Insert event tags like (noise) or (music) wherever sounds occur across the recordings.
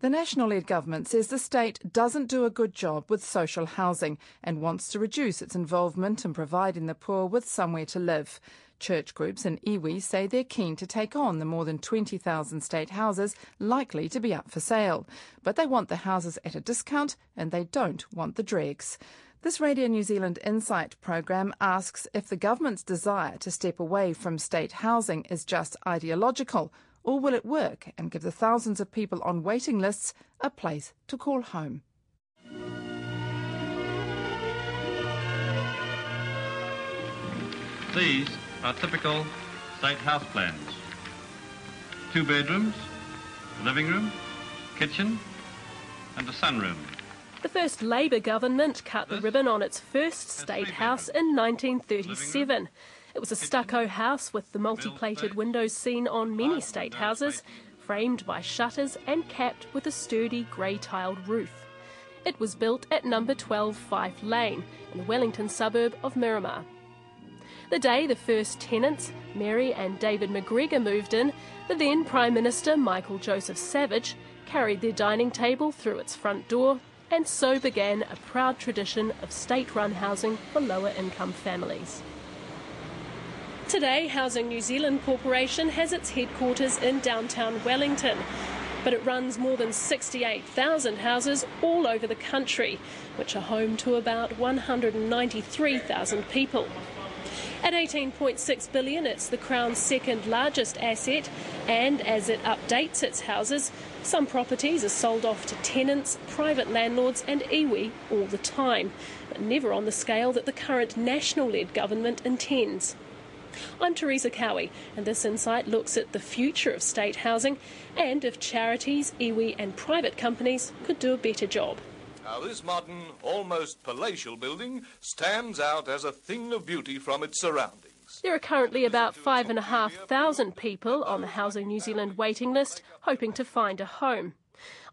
The National led government says the state doesn't do a good job with social housing and wants to reduce its involvement in providing the poor with somewhere to live. Church groups in iwi say they're keen to take on the more than 20,000 state houses likely to be up for sale. But they want the houses at a discount and they don't want the dregs. This Radio New Zealand Insight program asks if the government's desire to step away from state housing is just ideological or will it work and give the thousands of people on waiting lists a place to call home? These are typical state house plans. Two bedrooms, a living room, kitchen, and a sunroom. The first Labour government cut the ribbon on its first state house in 1937. It was a stucco house with the multi-plated windows seen on many state houses, framed by shutters and capped with a sturdy grey-tiled roof. It was built at number 12 Fife Lane in the Wellington suburb of Miramar. The day the first tenants, Mary and David McGregor, moved in, the then Prime Minister Michael Joseph Savage carried their dining table through its front door, and so began a proud tradition of state run housing for lower income families. Today, Housing New Zealand Corporation has its headquarters in downtown Wellington, but it runs more than 68,000 houses all over the country, which are home to about 193,000 people. At 18.6 billion, it's the Crown's second largest asset, and as it updates its houses, some properties are sold off to tenants, private landlords, and iwi all the time, but never on the scale that the current national led government intends. I'm Teresa Cowie, and this insight looks at the future of state housing and if charities, iwi, and private companies could do a better job. Now, this modern, almost palatial building stands out as a thing of beauty from its surroundings. There are currently about five and a half thousand people on the Housing New Zealand waiting list hoping to find a home.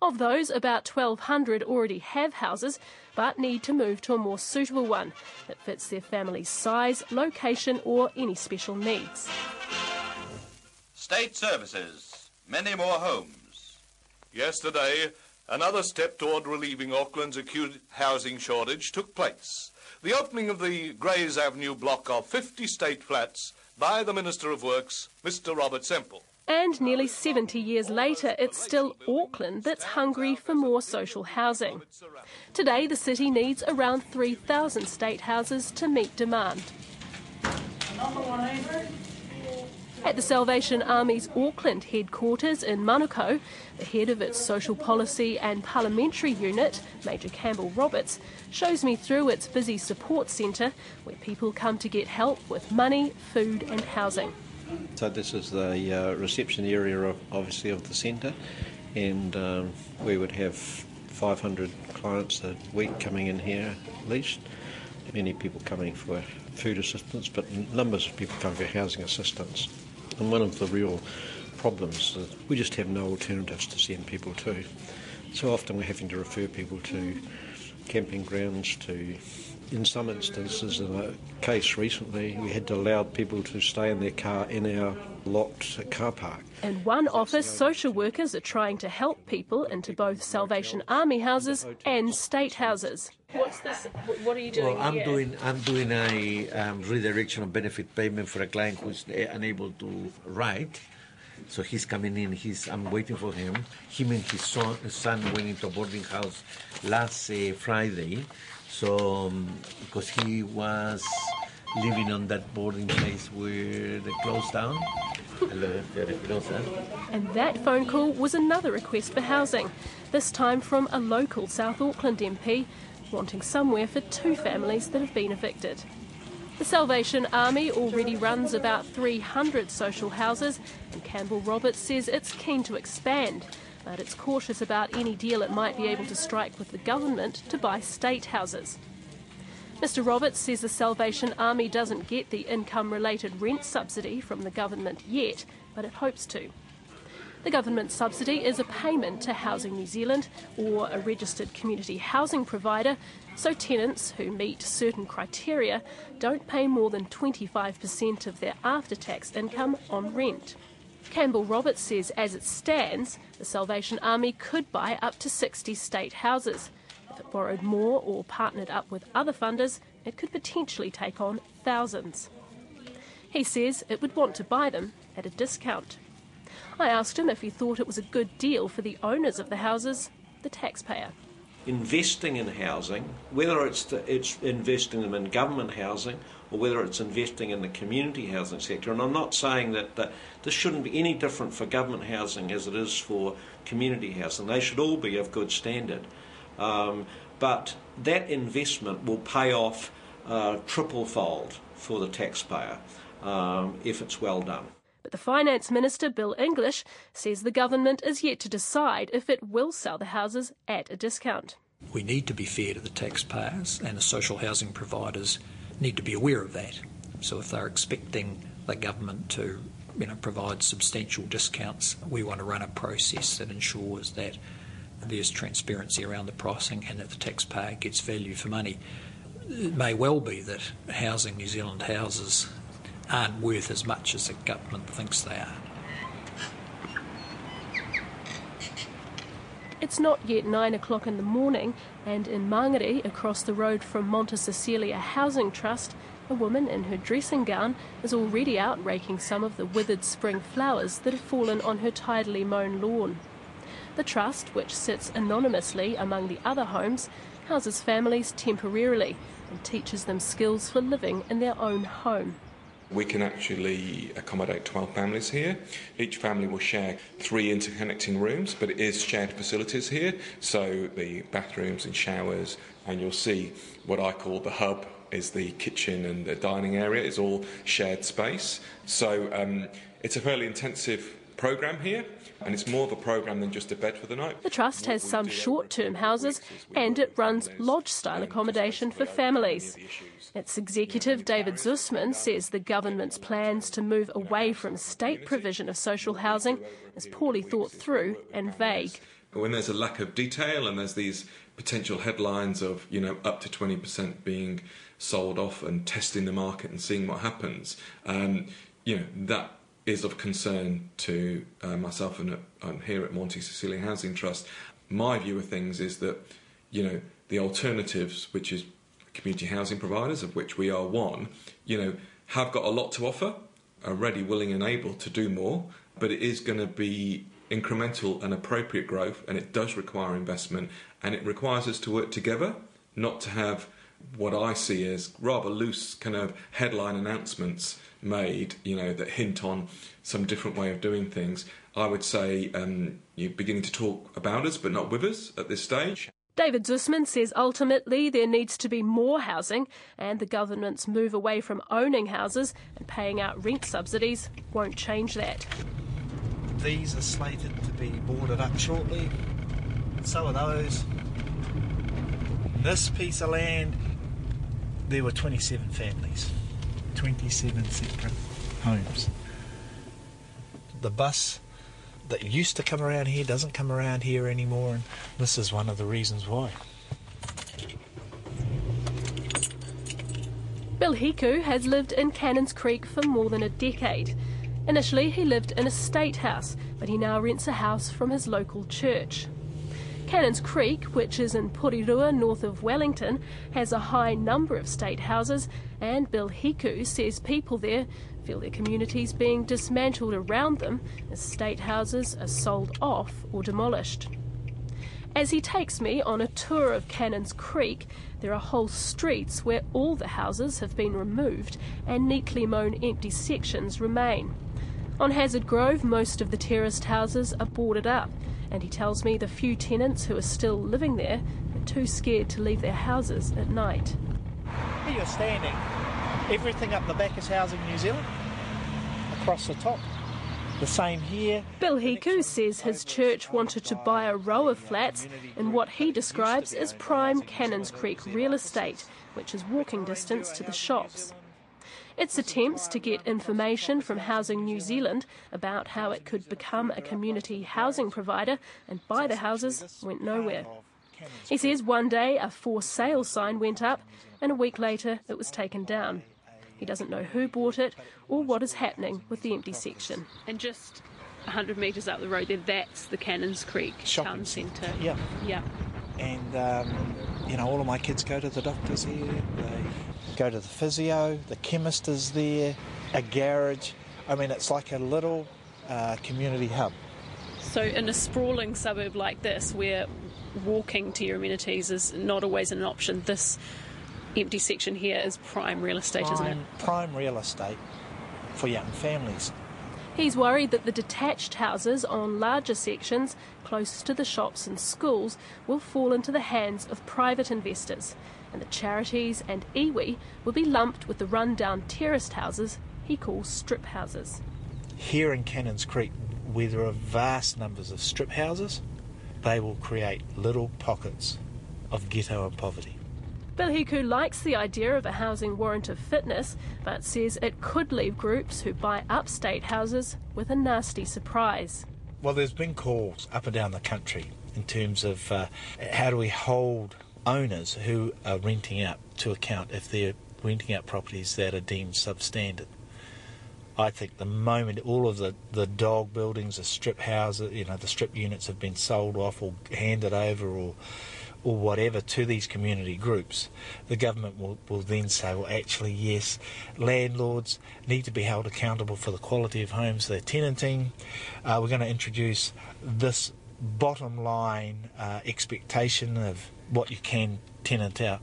Of those, about 1,200 already have houses but need to move to a more suitable one that fits their family's size, location, or any special needs. State services, many more homes. Yesterday, another step toward relieving Auckland's acute housing shortage took place. The opening of the Greys Avenue block of 50 state flats by the Minister of Works, Mr. Robert Semple. And nearly 70 years later, it's still Auckland that's hungry for more social housing. Today, the city needs around 3,000 state houses to meet demand. At the Salvation Army's Auckland headquarters in Manukau, the head of its social policy and parliamentary unit, Major Campbell Roberts, shows me through its busy support centre where people come to get help with money, food, and housing. So this is the uh, reception area, of, obviously, of the centre, and um, we would have 500 clients a week coming in here at least. Many people coming for food assistance, but numbers of people coming for housing assistance. And one of the real problems is we just have no alternatives to send people to. So often we're having to refer people to camping grounds, to in some instances, in a case recently, we had to allow people to stay in their car in our locked car park. In one office, social workers are trying to help people into both Salvation Army houses and state houses. What's this? What are you doing well, I'm here? doing I'm doing a um, redirection of benefit payment for a client who's unable to write. So he's coming in. He's I'm waiting for him. Him and his son, his son went into a boarding house last uh, Friday. So because he was living on that boarding place where they closed down. And that phone call was another request for housing, this time from a local South Auckland MP wanting somewhere for two families that have been evicted. The Salvation Army already runs about 300 social houses, and Campbell Roberts says it's keen to expand, but it's cautious about any deal it might be able to strike with the government to buy state houses. Mr Roberts says the Salvation Army doesn't get the income related rent subsidy from the government yet, but it hopes to. The government subsidy is a payment to Housing New Zealand or a registered community housing provider, so tenants who meet certain criteria don't pay more than 25% of their after tax income on rent. Campbell Roberts says, as it stands, the Salvation Army could buy up to 60 state houses. If it borrowed more or partnered up with other funders, it could potentially take on thousands. He says it would want to buy them at a discount. I asked him if he thought it was a good deal for the owners of the houses, the taxpayer. Investing in housing, whether it's, it's investing them in government housing or whether it's investing in the community housing sector, and I'm not saying that, that this shouldn't be any different for government housing as it is for community housing. They should all be of good standard. Um, but that investment will pay off uh, triple fold for the taxpayer um, if it's well done. But the Finance Minister, Bill English, says the government is yet to decide if it will sell the houses at a discount. We need to be fair to the taxpayers, and the social housing providers need to be aware of that. So if they're expecting the government to you know, provide substantial discounts, we want to run a process that ensures that there's transparency around the pricing and that the taxpayer gets value for money. It may well be that Housing New Zealand houses aren't worth as much as the government thinks they are. It's not yet nine o'clock in the morning, and in Mangere, across the road from Monte Cecilia Housing Trust, a woman in her dressing gown is already out raking some of the withered spring flowers that have fallen on her tidily mown lawn. The trust, which sits anonymously among the other homes, houses families temporarily and teaches them skills for living in their own home. We can actually accommodate 12 families here. Each family will share three interconnecting rooms, but it is shared facilities here. So the bathrooms and showers, and you'll see what I call the hub is the kitchen and the dining area is all shared space. So um, it's a fairly intensive program here. And it's more of a program than just a bed for the night. The Trust has some short term houses and it runs lodge style accommodation for families. Its executive, David Zussman, says the government's plans to move away from state provision of social housing is poorly thought through and vague. When there's a lack of detail and there's these potential headlines of, you know, up to 20% being sold off and testing the market and seeing what happens, um, you know, that is of concern to uh, myself and uh, here at Monte Cecilia Housing Trust. My view of things is that, you know, the alternatives, which is community housing providers, of which we are one, you know, have got a lot to offer, are ready, willing, and able to do more, but it is going to be incremental and appropriate growth, and it does require investment, and it requires us to work together, not to have what I see as rather loose kind of headline announcements made, you know, that hint on some different way of doing things. I would say um, you're beginning to talk about us, but not with us at this stage. David Zussman says ultimately there needs to be more housing, and the government's move away from owning houses and paying out rent subsidies won't change that. These are slated to be boarded up shortly. So are those. This piece of land, there were 27 families. 27 separate homes. The bus that used to come around here doesn't come around here anymore, and this is one of the reasons why. Bill Hiku has lived in Cannons Creek for more than a decade. Initially, he lived in a state house, but he now rents a house from his local church. Cannons Creek, which is in Porirua, north of Wellington, has a high number of state houses, and Bill Hiku says people there feel their communities being dismantled around them as state houses are sold off or demolished. As he takes me on a tour of Cannons Creek, there are whole streets where all the houses have been removed and neatly mown empty sections remain. On Hazard Grove, most of the terraced houses are boarded up, and he tells me the few tenants who are still living there are too scared to leave their houses at night. Here you're standing. Everything up the back is Housing New Zealand. Across the top. The same here. Bill Hiku says his church wanted to buy a row of flats in what he describes as prime Cannons Creek real estate, which is walking distance to the shops. Its attempts to get information from Housing New Zealand about how it could become a community housing provider and buy the houses went nowhere. He says one day a for sale sign went up and a week later it was taken down. He doesn't know who bought it or what is happening with the empty section. And just 100 metres up the road there, that's the Cannons Creek Shopping Town Centre. Yeah. Yeah. And, um, you know, all of my kids go to the doctors here. They go to the physio, the chemist is there, a garage. I mean, it's like a little uh, community hub. So, in a sprawling suburb like this, where walking to your amenities is not always an option, this empty section here is prime real estate, prime, isn't it? Prime real estate for young families. He's worried that the detached houses on larger sections, close to the shops and schools, will fall into the hands of private investors, and the charities and iwi will be lumped with the run-down terraced houses he calls strip houses. Here in Cannons Creek, where there are vast numbers of strip houses, they will create little pockets of ghetto and poverty. Bill Hiku likes the idea of a housing warrant of fitness, but says it could leave groups who buy upstate houses with a nasty surprise. Well, there's been calls up and down the country in terms of uh, how do we hold owners who are renting out to account if they're renting out properties that are deemed substandard. I think the moment all of the, the dog buildings, the strip houses, you know, the strip units have been sold off or handed over or or whatever to these community groups, the government will, will then say, well, actually, yes, landlords need to be held accountable for the quality of homes they're tenanting. Uh, we're going to introduce this bottom line uh, expectation of what you can tenant out.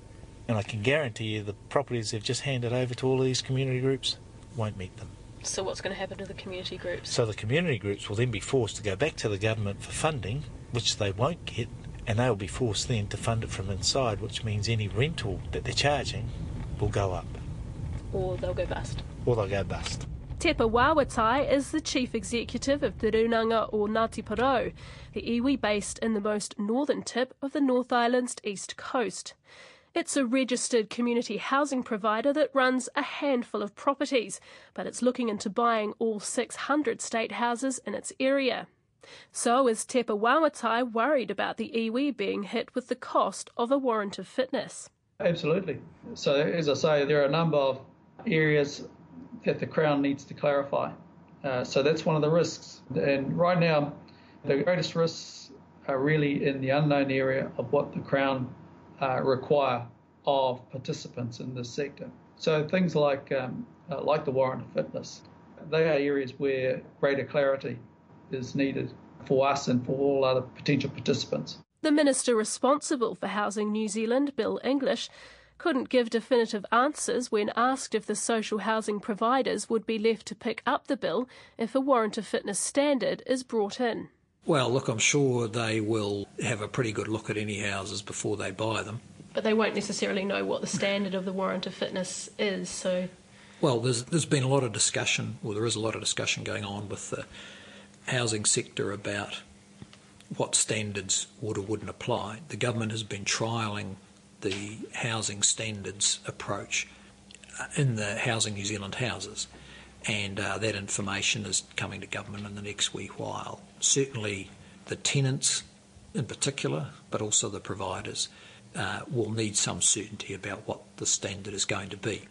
And I can guarantee you the properties they've just handed over to all of these community groups won't meet them. So, what's going to happen to the community groups? So, the community groups will then be forced to go back to the government for funding, which they won't get, and they'll be forced then to fund it from inside, which means any rental that they're charging will go up. Or they'll go bust. Or they'll go bust. Teepa Wawatai is the chief executive of Te Runanga o Ngāti Porou, the iwi based in the most northern tip of the North Island's east coast. It's a registered community housing provider that runs a handful of properties, but it's looking into buying all 600 state houses in its area. So is Teepa Wawatai worried about the iwi being hit with the cost of a warrant of fitness? Absolutely. So, as I say, there are a number of areas that the Crown needs to clarify. Uh, so, that's one of the risks. And right now, the greatest risks are really in the unknown area of what the Crown uh, require of participants in this sector. So, things like, um, uh, like the warrant of fitness, they are areas where greater clarity is needed for us and for all other potential participants. The Minister responsible for Housing New Zealand, Bill English, couldn't give definitive answers when asked if the social housing providers would be left to pick up the bill if a warrant of fitness standard is brought in. Well, look, I'm sure they will have a pretty good look at any houses before they buy them. But they won't necessarily know what the standard of the warrant of fitness is, so. Well, there's there's been a lot of discussion, well, there is a lot of discussion going on with the housing sector about what standards would or wouldn't apply. The government has been trialling the housing standards approach uh, in the Housing New Zealand houses, and uh, that information is coming to government in the next wee while. Certainly, the tenants in particular, but also the providers, uh, will need some certainty about what the standard is going to be.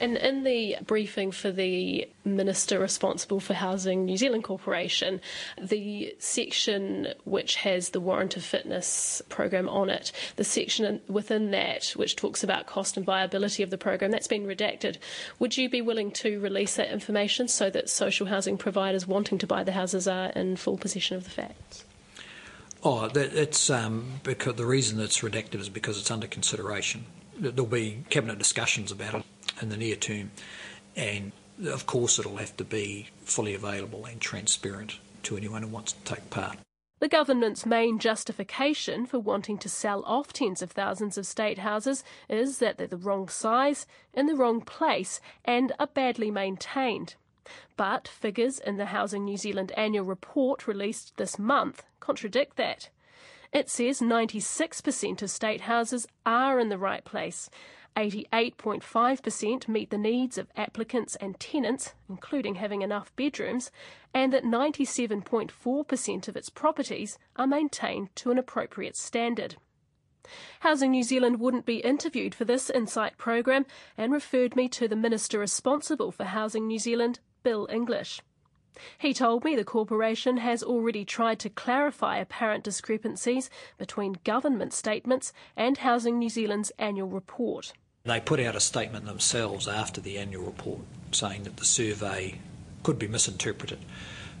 And in the briefing for the Minister responsible for Housing New Zealand Corporation, the section which has the warrant of fitness program on it, the section within that which talks about cost and viability of the program, that's been redacted. Would you be willing to release that information so that social housing providers wanting to buy the houses are in full possession of the facts? Oh, that, it's um, because the reason it's redacted is because it's under consideration. There'll be cabinet discussions about it in the near term, and of course it'll have to be fully available and transparent to anyone who wants to take part. The government's main justification for wanting to sell off tens of thousands of state houses is that they're the wrong size, in the wrong place, and are badly maintained. But figures in the Housing New Zealand annual report released this month contradict that. It says 96% of state houses are in the right place. 88.5% meet the needs of applicants and tenants, including having enough bedrooms, and that 97.4% of its properties are maintained to an appropriate standard. Housing New Zealand wouldn't be interviewed for this Insight program and referred me to the Minister responsible for Housing New Zealand, Bill English. He told me the corporation has already tried to clarify apparent discrepancies between government statements and Housing New Zealand's annual report. They put out a statement themselves after the annual report saying that the survey could be misinterpreted.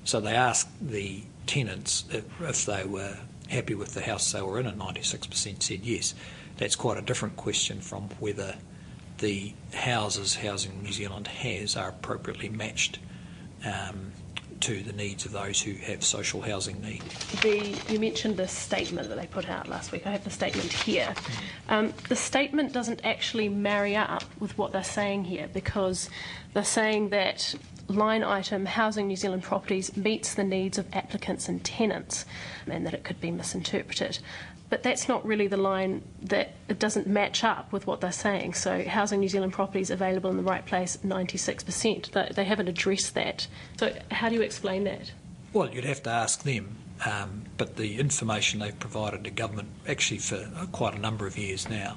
So they asked the tenants if, if they were happy with the house they were in, and 96% said yes. That's quite a different question from whether the houses Housing New Zealand has are appropriately matched um, to the needs of those who have social housing need. The, you mentioned the statement that they put out last week. I have the statement here. Um, the statement doesn't actually marry up with what they're saying here because they're saying that line item Housing New Zealand Properties meets the needs of applicants and tenants and that it could be misinterpreted. But that's not really the line that it doesn't match up with what they're saying. So, Housing New Zealand properties available in the right place, 96%. They, they haven't addressed that. So, how do you explain that? Well, you'd have to ask them. Um, but the information they've provided to government, actually for quite a number of years now,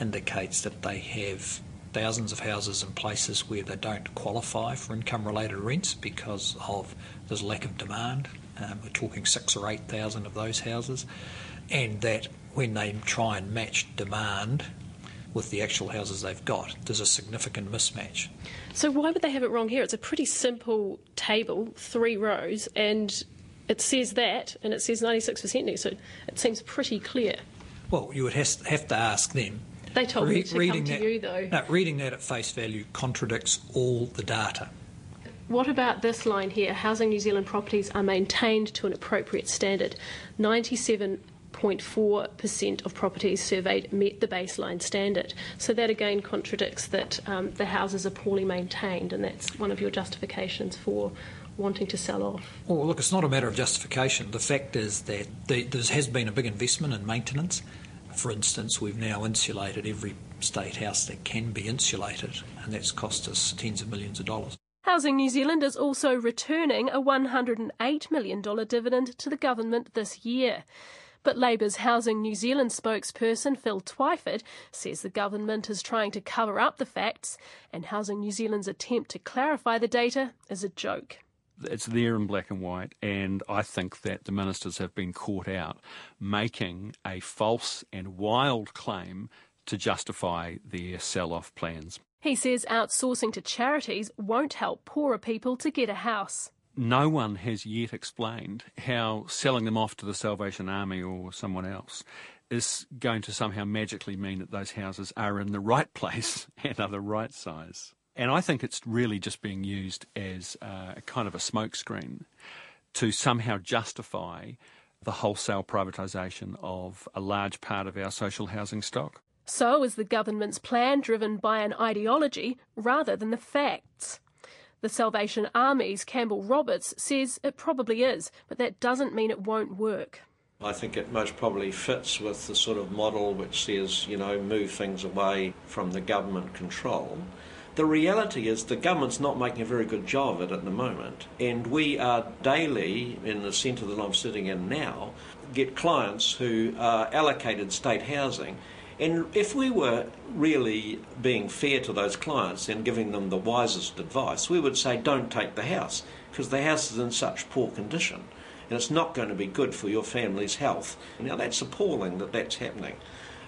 indicates that they have thousands of houses in places where they don't qualify for income related rents because of there's lack of demand. Um, we're talking six or eight thousand of those houses, and that when they try and match demand with the actual houses they've got, there's a significant mismatch. So why would they have it wrong here? It's a pretty simple table, three rows, and it says that, and it says 96% next to it. It seems pretty clear. Well, you would have to ask them they told Re- me to come to that, you, though. No, reading that at face value contradicts all the data. What about this line here? Housing New Zealand properties are maintained to an appropriate standard. 97.4% of properties surveyed met the baseline standard. So that again contradicts that um, the houses are poorly maintained, and that's one of your justifications for wanting to sell off? Well, look, it's not a matter of justification. The fact is that the, there has been a big investment in maintenance. For instance, we've now insulated every state house that can be insulated, and that's cost us tens of millions of dollars. Housing New Zealand is also returning a $108 million dividend to the government this year. But Labour's Housing New Zealand spokesperson Phil Twyford says the government is trying to cover up the facts, and Housing New Zealand's attempt to clarify the data is a joke it's there in black and white, and I think that the ministers have been caught out making a false and wild claim to justify their sell off plans. He says outsourcing to charities won't help poorer people to get a house. No one has yet explained how selling them off to the Salvation Army or someone else is going to somehow magically mean that those houses are in the right (laughs) place and are the right size. And I think it's really just being used as a kind of a smokescreen to somehow justify the wholesale privatisation of a large part of our social housing stock. So is the government's plan driven by an ideology rather than the facts? The Salvation Army's Campbell Roberts says it probably is, but that doesn't mean it won't work. I think it most probably fits with the sort of model which says, you know, move things away from the government control the reality is the government's not making a very good job of it at the moment, and we are daily, in the centre that I'm sitting in now, get clients who are allocated state housing. And if we were really being fair to those clients and giving them the wisest advice, we would say don't take the house because the house is in such poor condition and it's not going to be good for your family's health. Now that's appalling that that's happening.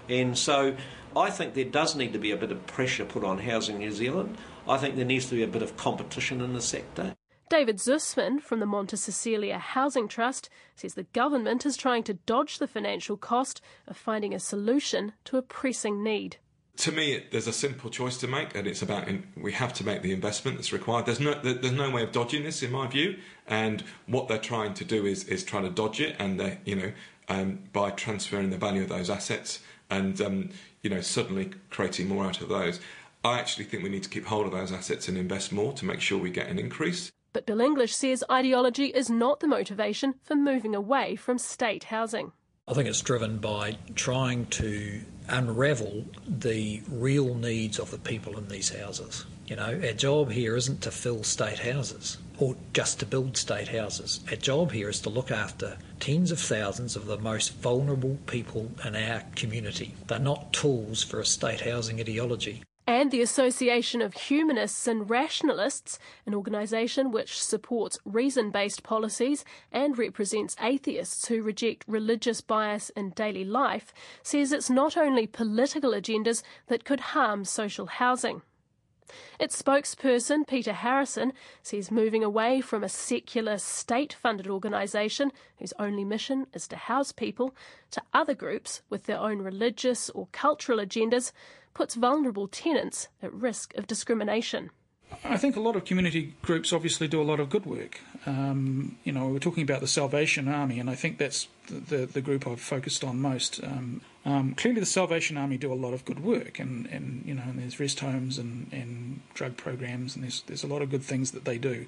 And so I think there does need to be a bit of pressure put on Housing New Zealand. I think there needs to be a bit of competition in the sector. David Zussman from the Monte Cecilia Housing Trust says the government is trying to dodge the financial cost of finding a solution to a pressing need. To me, there's a simple choice to make, and it's about we have to make the investment that's required. There's no there's no way of dodging this, in my view. And what they're trying to do is is trying to dodge it, and they you know um, by transferring the value of those assets and um, you know suddenly creating more out of those. I actually think we need to keep hold of those assets and invest more to make sure we get an increase. But Bill English says ideology is not the motivation for moving away from state housing. I think it's driven by trying to unravel the real needs of the people in these houses. You know, our job here isn't to fill state houses or just to build state houses. Our job here is to look after tens of thousands of the most vulnerable people in our community. They're not tools for a state housing ideology. And the Association of Humanists and Rationalists, an organisation which supports reason based policies and represents atheists who reject religious bias in daily life, says it's not only political agendas that could harm social housing. Its spokesperson, Peter Harrison, says moving away from a secular state funded organisation whose only mission is to house people to other groups with their own religious or cultural agendas puts vulnerable tenants at risk of discrimination. I think a lot of community groups obviously do a lot of good work. Um, you know, we're talking about the Salvation Army, and I think that's the, the, the group I've focused on most. Um, um, clearly, the Salvation Army do a lot of good work, and, and you know, and there's rest homes and, and drug programs, and there's there's a lot of good things that they do.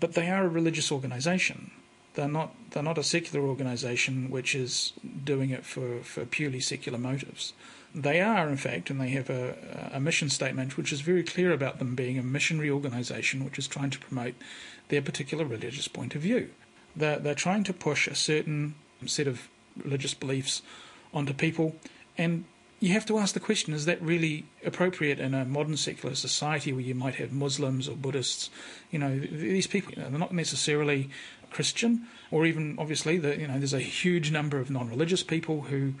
But they are a religious organisation. They're not they're not a secular organisation which is doing it for, for purely secular motives. They are, in fact, and they have a, a mission statement which is very clear about them being a missionary organisation which is trying to promote their particular religious point of view. They're, they're trying to push a certain set of religious beliefs onto people, and you have to ask the question is that really appropriate in a modern secular society where you might have Muslims or Buddhists? You know, these people, you know, they're not necessarily Christian, or even obviously, the, you know, there's a huge number of non religious people who,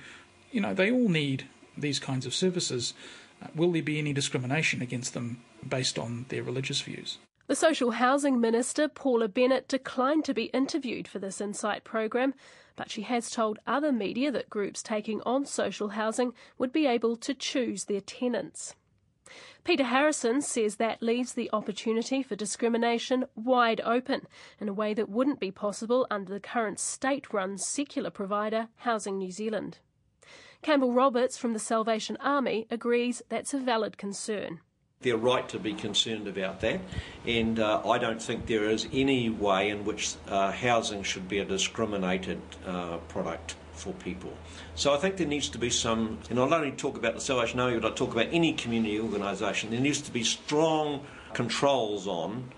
you know, they all need these kinds of services, uh, will there be any discrimination against them based on their religious views? The Social Housing Minister, Paula Bennett, declined to be interviewed for this Insight programme, but she has told other media that groups taking on social housing would be able to choose their tenants. Peter Harrison says that leaves the opportunity for discrimination wide open in a way that wouldn't be possible under the current state run secular provider, Housing New Zealand. Campbell Roberts from the Salvation Army agrees that's a valid concern. They're right to be concerned about that, and uh, I don't think there is any way in which uh, housing should be a discriminated uh, product for people. So I think there needs to be some, and I not only talk about the Salvation Army, but I talk about any community organisation, there needs to be strong controls on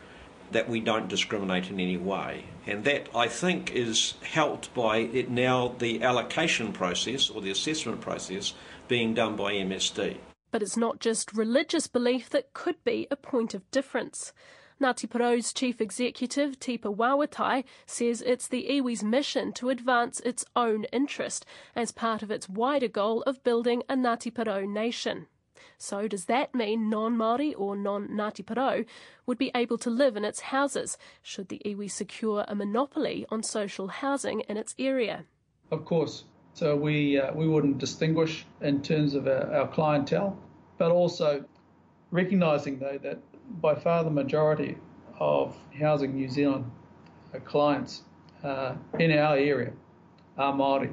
that we don't discriminate in any way. And that, I think, is helped by it now the allocation process or the assessment process being done by MSD. But it's not just religious belief that could be a point of difference. Ngāti Porou's chief executive, Teepa Wawatai, says it's the iwi's mission to advance its own interest as part of its wider goal of building a Ngāti Porou nation. So does that mean non-Māori or non-Ngāti Porou would be able to live in its houses should the iwi secure a monopoly on social housing in its area? Of course. So we uh, we wouldn't distinguish in terms of our, our clientele, but also recognising though that by far the majority of Housing New Zealand uh, clients uh, in our area are Māori.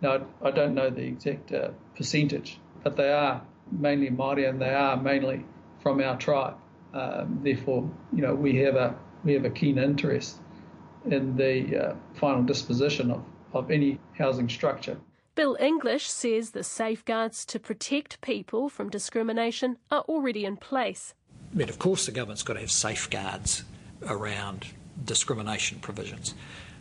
Now, I don't know the exact uh, percentage, but they are mainly Māori and they are mainly from our tribe. Um, therefore, you know, we have a we have a keen interest in the uh, final disposition of, of any housing structure. Bill English says the safeguards to protect people from discrimination are already in place. But of course, the government's got to have safeguards around discrimination provisions.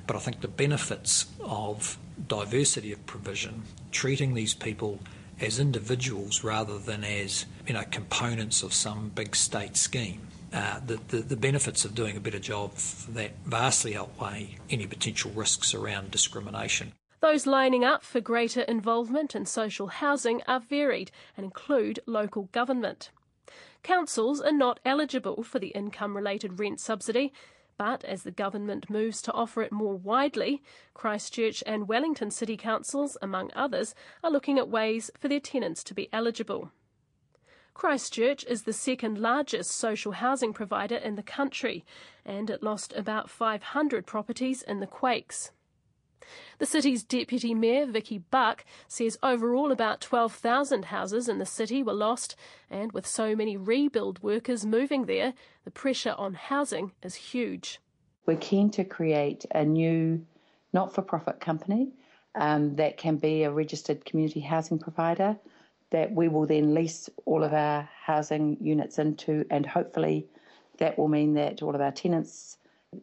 But I think the benefits of diversity of provision, treating these people as individuals rather than as you know components of some big state scheme. Uh, the, the, the, benefits of doing a better job that vastly outweigh any potential risks around discrimination. Those lining up for greater involvement in social housing are varied and include local government. Councils are not eligible for the income related rent subsidy, but as the government moves to offer it more widely, Christchurch and Wellington City Councils, among others, are looking at ways for their tenants to be eligible. Christchurch is the second largest social housing provider in the country, and it lost about 500 properties in the quakes. The city's Deputy Mayor, Vicky Buck, says overall about 12,000 houses in the city were lost, and with so many rebuild workers moving there, the pressure on housing is huge. We're keen to create a new not for profit company um, that can be a registered community housing provider that we will then lease all of our housing units into, and hopefully that will mean that all of our tenants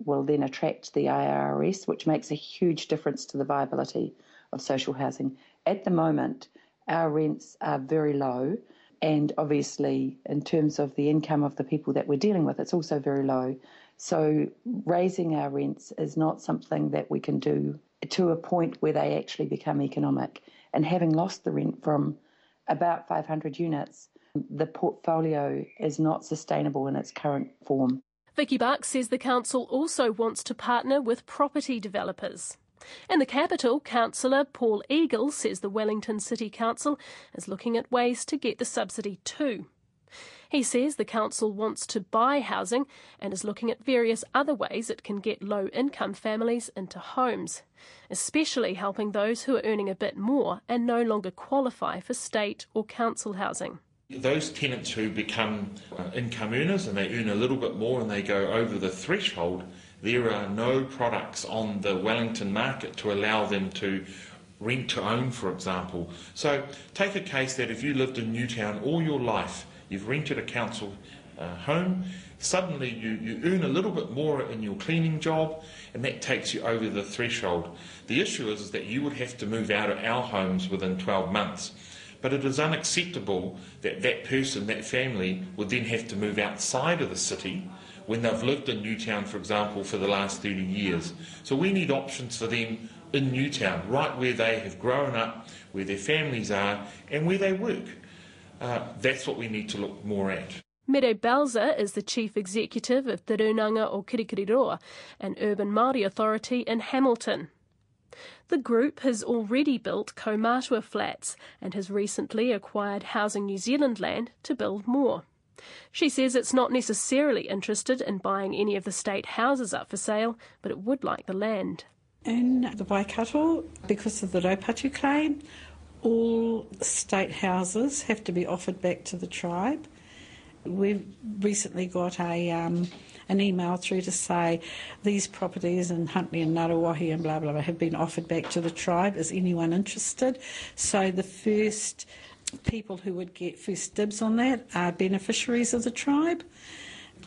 will then attract the IRS, which makes a huge difference to the viability of social housing. At the moment, our rents are very low, And obviously, in terms of the income of the people that we're dealing with, it's also very low. So, raising our rents is not something that we can do to a point where they actually become economic. And having lost the rent from about 500 units, the portfolio is not sustainable in its current form. Vicky Buck says the council also wants to partner with property developers. In the capital, councillor Paul Eagle says the Wellington City Council is looking at ways to get the subsidy too. He says the council wants to buy housing and is looking at various other ways it can get low income families into homes, especially helping those who are earning a bit more and no longer qualify for state or council housing. Those tenants who become uh, income earners and they earn a little bit more and they go over the threshold, there are no products on the Wellington market to allow them to rent to own, for example. So take a case that if you lived in Newtown all your life, you've rented a council uh, home, suddenly you, you earn a little bit more in your cleaning job, and that takes you over the threshold. The issue is, is that you would have to move out of our homes within 12 months. But it is unacceptable that that person, that family, would then have to move outside of the city when they've lived in Newtown, for example, for the last 30 years. So we need options for them in Newtown, right where they have grown up, where their families are, and where they work. Uh, that's what we need to look more at. Mere Balzer is the chief executive of Te Runanga o Kirikiriroa, an urban Māori authority in Hamilton. The group has already built Kaumatua flats and has recently acquired Housing New Zealand land to build more. She says it's not necessarily interested in buying any of the state houses up for sale, but it would like the land. In the Waikato, because of the Raupatu claim, all state houses have to be offered back to the tribe. We've recently got a um, an email through to say these properties in Huntly and Ngāruawāhi and blah blah blah have been offered back to the tribe. Is anyone interested? So the first people who would get first dibs on that are beneficiaries of the tribe.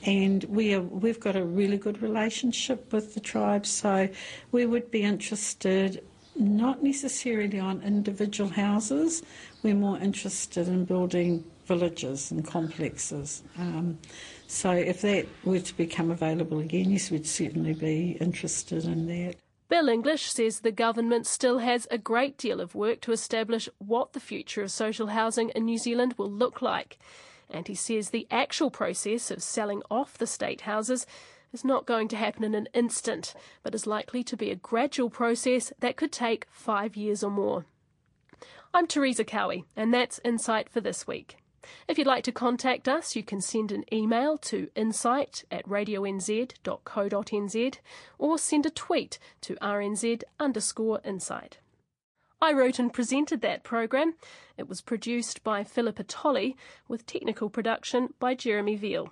And we are, we've got a really good relationship with the tribe, so we would be interested not necessarily on individual houses. We're more interested in building villages and complexes. Um, so if that were to become available again, yes, we'd certainly be interested in that. Bill English says the government still has a great deal of work to establish what the future of social housing in New Zealand will look like. And he says the actual process of selling off the state houses is not going to happen in an instant, but is likely to be a gradual process that could take five years or more. I'm Teresa Cowie, and that's Insight for this week. If you'd like to contact us, you can send an email to insight at radionz.co.nz or send a tweet to rnz underscore insight. I wrote and presented that program. It was produced by Philippa Tolley with technical production by Jeremy Veal.